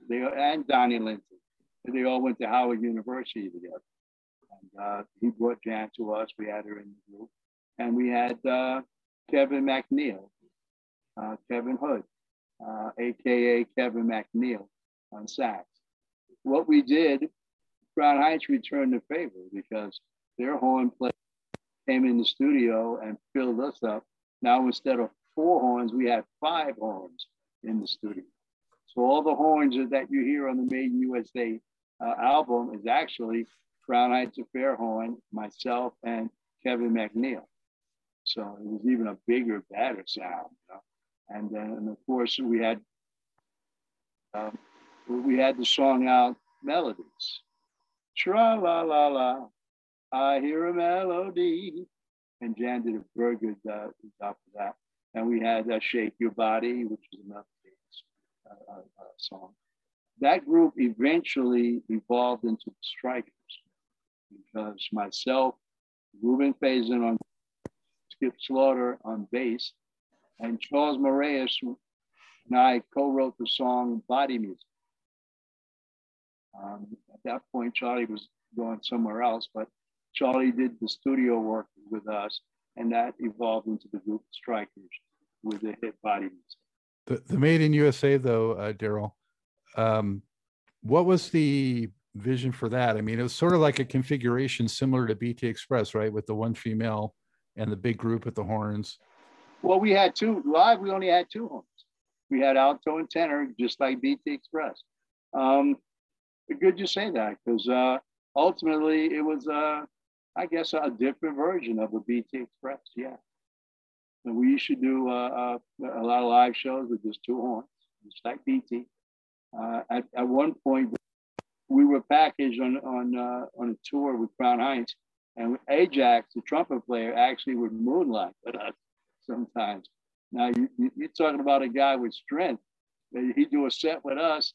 they and Donnie Linton. They all went to Howard University together. And uh, he brought Jan to us. We had her in the group, and we had uh, Kevin McNeil, uh, Kevin Hood, aka uh, Kevin McNeil, on sax. What we did, Crown Heights returned the favor because their horn player came in the studio and filled us up. Now instead of four horns, we had five horns in the studio. So all the horns that you hear on the Made in USA uh, album is actually Crown Heights Affair horn, myself, and Kevin McNeil. So it was even a bigger, better sound. You know? And then, and of course, we had um, we had the song out melodies. Tra la la la, I hear a melody. And Jan did a very good uh, job of that. And we had uh, Shake Your Body, which is another uh, uh, uh, song. That group eventually evolved into the Strikers because myself, Ruben Faison on Skip Slaughter on bass, and Charles Moraes and I co-wrote the song Body Music. Um, at that point, Charlie was going somewhere else, but Charlie did the studio work with us, and that evolved into the group Strikers with the hit Body Music. The, the Made in USA, though, uh, Daryl, um, what was the vision for that? I mean, it was sort of like a configuration similar to BT Express, right? With the one female and the big group with the horns. Well, we had two live. We only had two horns. We had alto and tenor, just like BT Express. Um, good you say that because uh, ultimately it was, uh, I guess, a different version of a BT Express. Yeah. And we used to do uh, uh, a lot of live shows with just two horns, just like BT. Uh, at, at one point, we were packaged on on uh, on a tour with Crown Heights, and Ajax, the trumpet player, actually would moonlight with us sometimes. Now you, you're talking about a guy with strength. He'd do a set with us,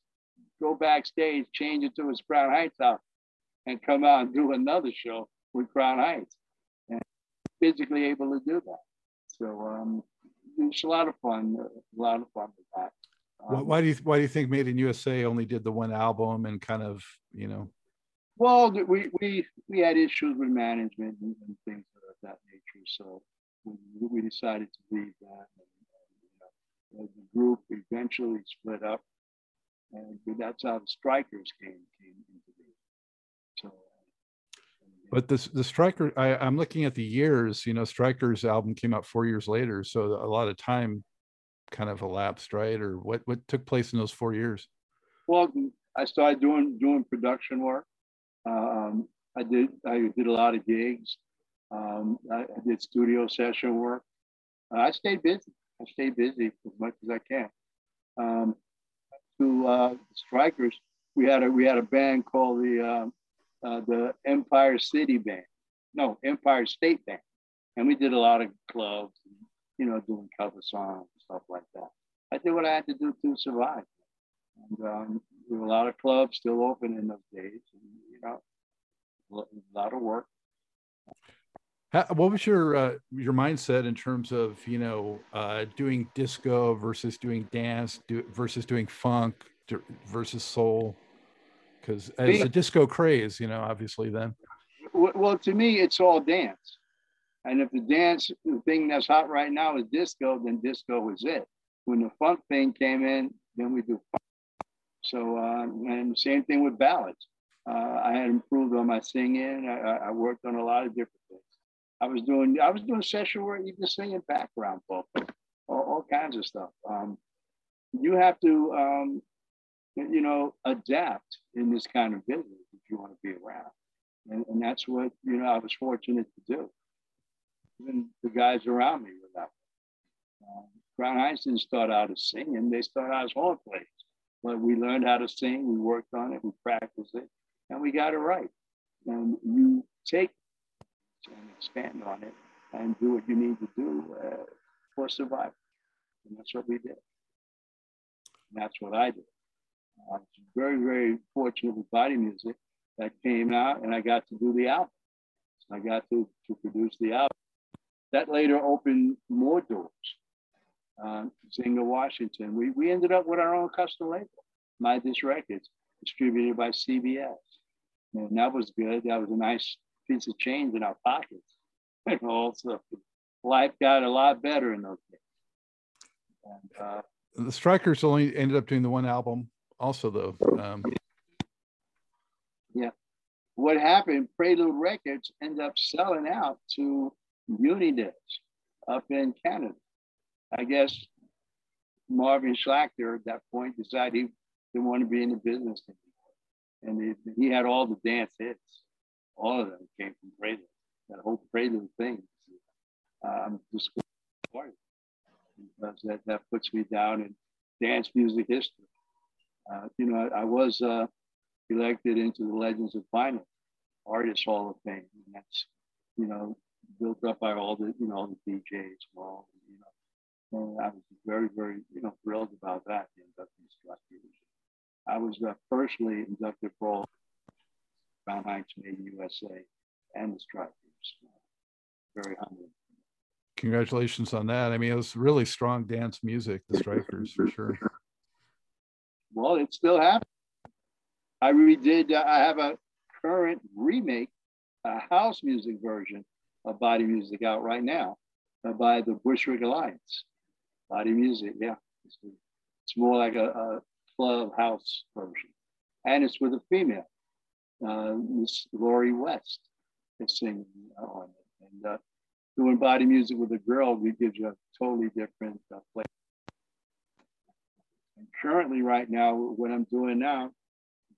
go backstage, change it to his Crown Heights out, and come out and do another show with Crown Heights, and physically able to do that. So um, it's a lot of fun, a lot of fun with that. Um, why do you why do you think Made in USA only did the one album and kind of you know? Well, we we we had issues with management and, and things of that nature, so we, we decided to leave that. And, and, you know, the group eventually split up, and that's how the Strikers came came into being. So. Uh, but the the Striker, I, I'm looking at the years. You know, Strikers album came out four years later, so a lot of time kind of elapsed, right? Or what what took place in those four years? Well, I started doing doing production work. Um, I did I did a lot of gigs. Um, I, did studio session work. Uh, I stayed busy. I stayed busy as much as I can. Um, to uh, Strikers, we had a we had a band called the uh, uh, the Empire City Band, no Empire State Band, and we did a lot of clubs, you know, doing cover songs and stuff like that. I did what I had to do to survive, and um, there were a lot of clubs still open in those days, and you know, a lot of work. What was your uh, your mindset in terms of you know uh, doing disco versus doing dance do, versus doing funk versus soul? Because as a disco craze, you know, obviously then. Well, to me, it's all dance, and if the dance the thing that's hot right now is disco, then disco is it. When the funk thing came in, then we do funk. So, uh, and same thing with ballads. Uh, I had improved on my singing. I, I worked on a lot of different things. I was doing I was doing session work, even singing background vocals, all, all kinds of stuff. Um, you have to, um, you know, adapt in this kind of business if you want to be around, and, and that's what you know I was fortunate to do. Even the guys around me were that. Um, Crown Heights didn't start out as singing; they started out as horn players. But we learned how to sing, we worked on it, we practiced it, and we got it right. And you take and expand on it and do what you need to do uh, for survival. And that's what we did. And that's what I did. I was very, very fortunate with body music that came out, and I got to do the album. So I got to, to produce the album. That later opened more doors. Uh, Zynga Washington. We, we ended up with our own custom label, Midas Records, distributed by CBS. And that was good. That was a nice piece of change in our pockets. <laughs> And also, life got a lot better in those days. And, uh, the Strikers only ended up doing the one album, also though. Um, yeah, what happened? Prelude Records ended up selling out to Unidisc up in Canada. I guess Marvin Schlachter at that point decided he didn't want to be in the business anymore, and he, he had all the dance hits. All of them came from Prelude. That whole Prelude thing. Um, just because that, that puts me down in dance music history. Uh, you know, I, I was uh, elected into the Legends of Vinyl Artists Hall of Fame, and that's you know built up by all the you know all the DJs and all you know. And I was very very you know thrilled about that. The induction structure. I was uh, personally inducted for all Crown Heights Made USA and the Strikers. Very humbling congratulations on that. I mean, it was really strong dance music, the Strikers for sure. Well, it still happens. I redid. Uh, I have a current remake, a house music version of Body Music out right now uh, by the Bushwick Alliance. Body Music, yeah. It's, it's more like a, a, club house version, and it's with a female, uh, Miss Laurie West, is singing on it, and uh, doing body music with a girl, we gives you a totally different uh, play. And currently, right now, what I'm doing now,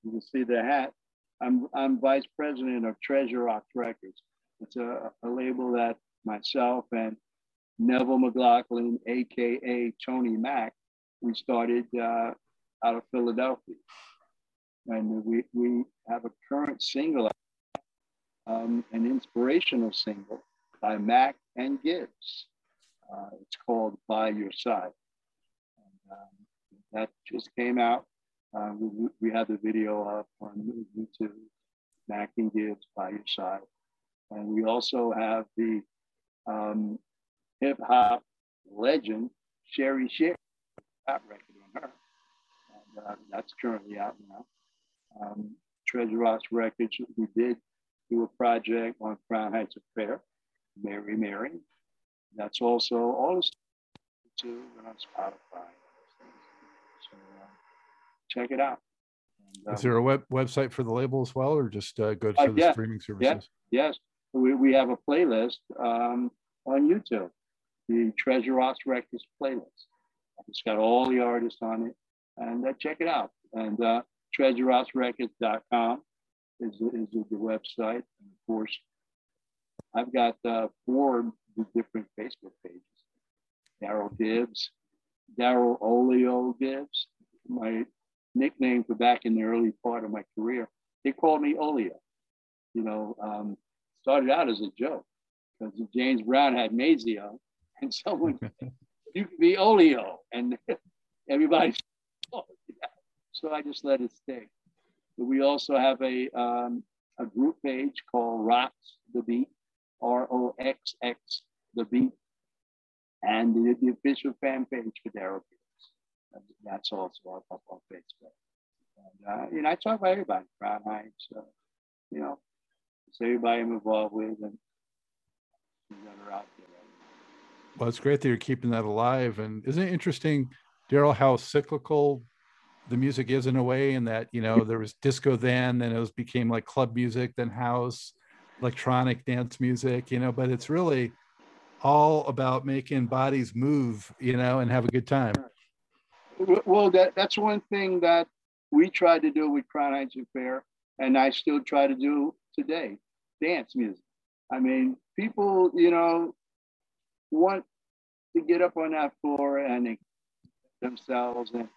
you can see the hat. I'm I'm vice president of Treasure Rock Records. It's a, a label that myself and Neville McLaughlin, aka Tony Mack, we started uh, out of Philadelphia, and we we have a current single, um, an inspirational single by Mack and Gibbs. Uh, it's called By Your Side. And, um, that just came out. Uh, we, we have the video up on YouTube, Mack and Gibbs By Your Side. And we also have the um, hip hop legend, Sherry Sherry, that record on her. Uh, that's currently out now. Um, Treasure Ross Records, we did do a project on Crown Heights Affair. Mary Mary. That's also all too on Spotify. So uh, check it out. And, um, Is there a web website for the label as well, or just uh, go to uh, the yeah, streaming services? Yeah, yes, we, we have a playlist um, on YouTube, the Treasure Ross Records playlist. It's got all the artists on it, and uh, check it out. And uh, TreasureRocksRecords.com is, is the website. And of course, I've got uh, four different Facebook pages. Daryl Gibbs, Daryl Olio Gibbs, my nickname for back in the early part of my career. They called me Olio. You know, um, started out as a joke because James Brown had Maceo, and <laughs> someone <laughs> you could be Olio, and <laughs> everybody. Yeah. <laughs> So I just let it stay. But we also have a um, a group page called Rocks the Beat, R O X X, the beat, and the, the official fan page for Daryl That's also up on Facebook. And, uh, I talk about everybody, Crown Heights, uh, you know, it's everybody I'm involved with and that are out there. Well, it's great that you're keeping that alive. And isn't it interesting, Daryl, how cyclical the music is in a way, and that you know there was disco then, then it was became like club music, then house, electronic dance music, you know, but it's really all about making bodies move, you know, and have a good time. Well, that, that's one thing that we tried to do with Crown Heights Affair, and I still try to do today dance music. I mean, people, you know, want to get up on that floor and themselves and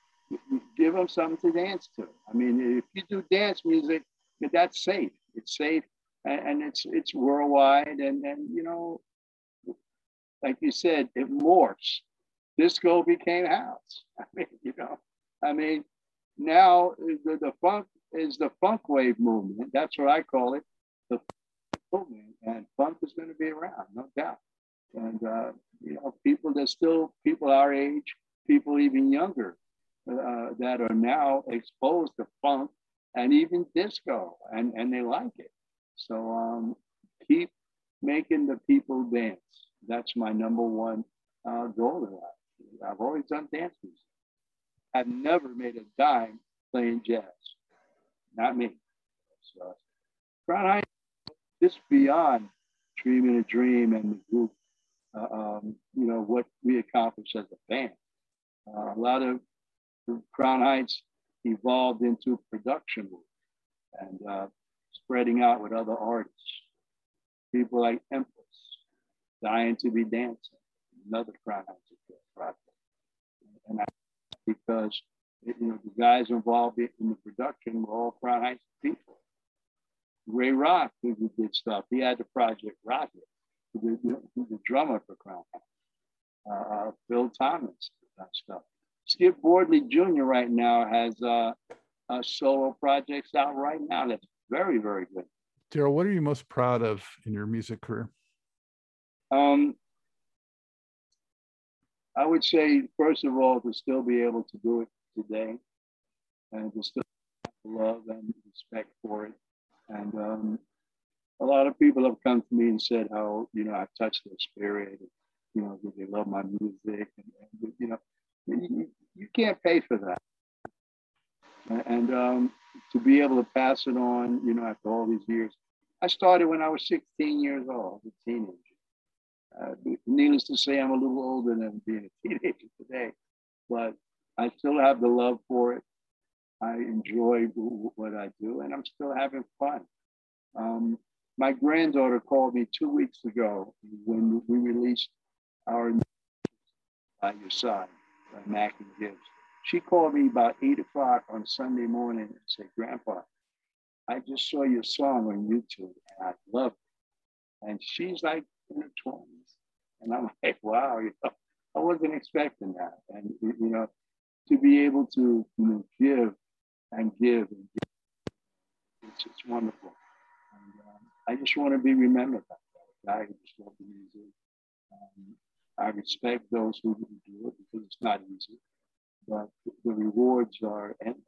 give them something to dance to. I mean, if you do dance music, that's safe. It's safe and, and it's it's worldwide and and you know like you said it morphs disco became house <laughs> i mean you know i mean now the, the funk is the funk wave movement. That's what I call it, the movement. And funk is going to be around, no doubt. And uh, you know, people there's still people our age, people even younger, uh, that are now exposed to funk and even disco, and and they like it. So um, keep making the people dance. That's my number one uh, goal in life. I've always done dance music. I've never made a dime playing jazz. Not me. So, Crown just beyond dreaming a dream and the group, uh, um, you know, what we accomplished as a band. Uh, a lot of Crown Heights evolved into production and uh, spreading out with other artists. People like Empress, Dying to Be Dancing, another Crown Heights project. And I, because you know the guys involved in the production were all Crown Heights people. Ray Rock, who did stuff, he had the project Rocket, who the, the drummer for Crown Heights. Uh, uh, Phil That stuff. Skip Boardley Jr. right now has uh, uh, solo projects out right now that's very, very good. Daryl, what are you most proud of in your music career? Um, I would say, first of all, to still be able to do it today and to still have love and respect for it. And um, a lot of people have come to me and said how, you know, I've touched their spirit, you know, they love my music. And, you know, you, you, can't pay for that. And um, to be able to pass it on, you know, after all these years. I started when I was 16 years old, a teenager. Uh, needless to say, I'm a little older than being a teenager today, but I still have the love for it. I enjoy what I do, and I'm still having fun. Um, my granddaughter called me two weeks ago when we released our by your side by Mack and Gibbs. She called me about eight o'clock on Sunday morning and said, Grandpa, I just saw your song on YouTube and I love it. And she's like in her 20s. And I'm <laughs> like, wow, you know, I wasn't expecting that. And, you know, to be able to you know, give and give and give, it's, it's wonderful. And um, I just want to be remembered by that guy who just loved the music. Um, I respect those who do it because it's not easy, but the rewards are endless.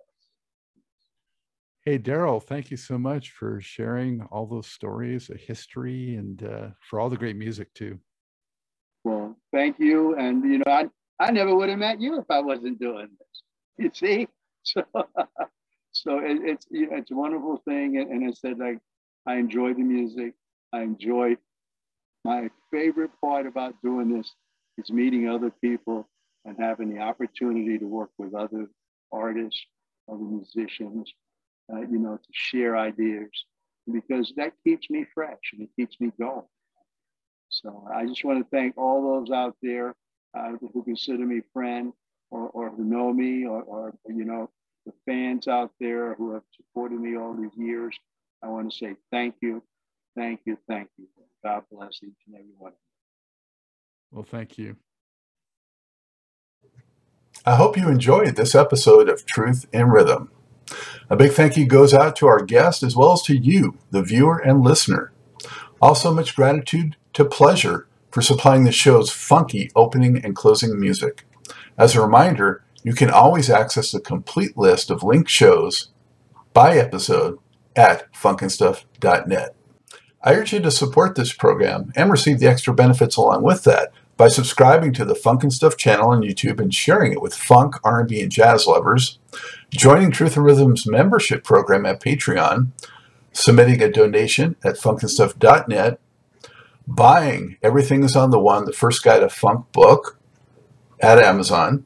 Hey, Daryl, thank you so much for sharing all those stories, of history, and uh, for all the great music too. Well, thank you. And, you know, I, I never would have met you if I wasn't doing this. You see? <laughs> So, <laughs> so it, it's, you know, it's a wonderful thing. And, and I said, like, I enjoy the music. I enjoy my favorite part about doing this is meeting other people and having the opportunity to work with other artists, other musicians, uh, you know, to share ideas because that keeps me fresh and it keeps me going. So I just want to thank all those out there uh, who consider me friend or, or who know me or, or, you know, the fans out there who have supported me all these years. I want to say thank you, thank you, thank you. God bless each and every one. Well, thank you. I hope you enjoyed this episode of Truth in Rhythm. A big thank you goes out to our guest as well as to you, the viewer and listener. Also, much gratitude to Pleasure for supplying the show's funky opening and closing music. As a reminder, you can always access the complete list of linked shows by episode at funknstuff.net. I urge you to support this program and receive the extra benefits along with that by subscribing to the Funk and Stuff channel on YouTube and sharing it with funk, R&B, and jazz lovers, joining Truth in Rhythm's membership program at Patreon, submitting a donation at funknstuff.net, buying Everything is on the One, the first guide to funk book at Amazon,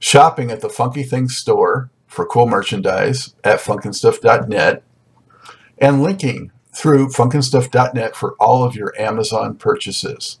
shopping at the Funky Things store for cool merchandise at funknstuff.net, and linking through funknstuff.net for all of your Amazon purchases.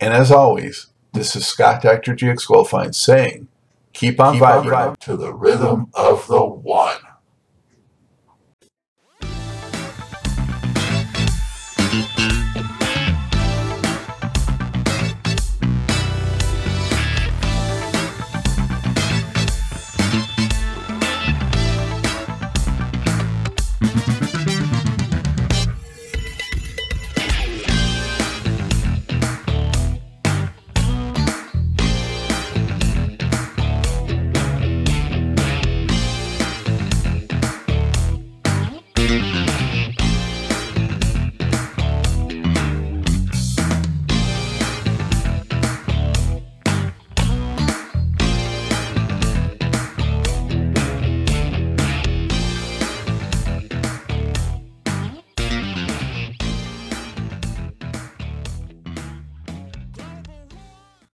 and as always, this is Scott Dr. GX Goldfine saying, keep on Keep on vibing to the rhythm of the one.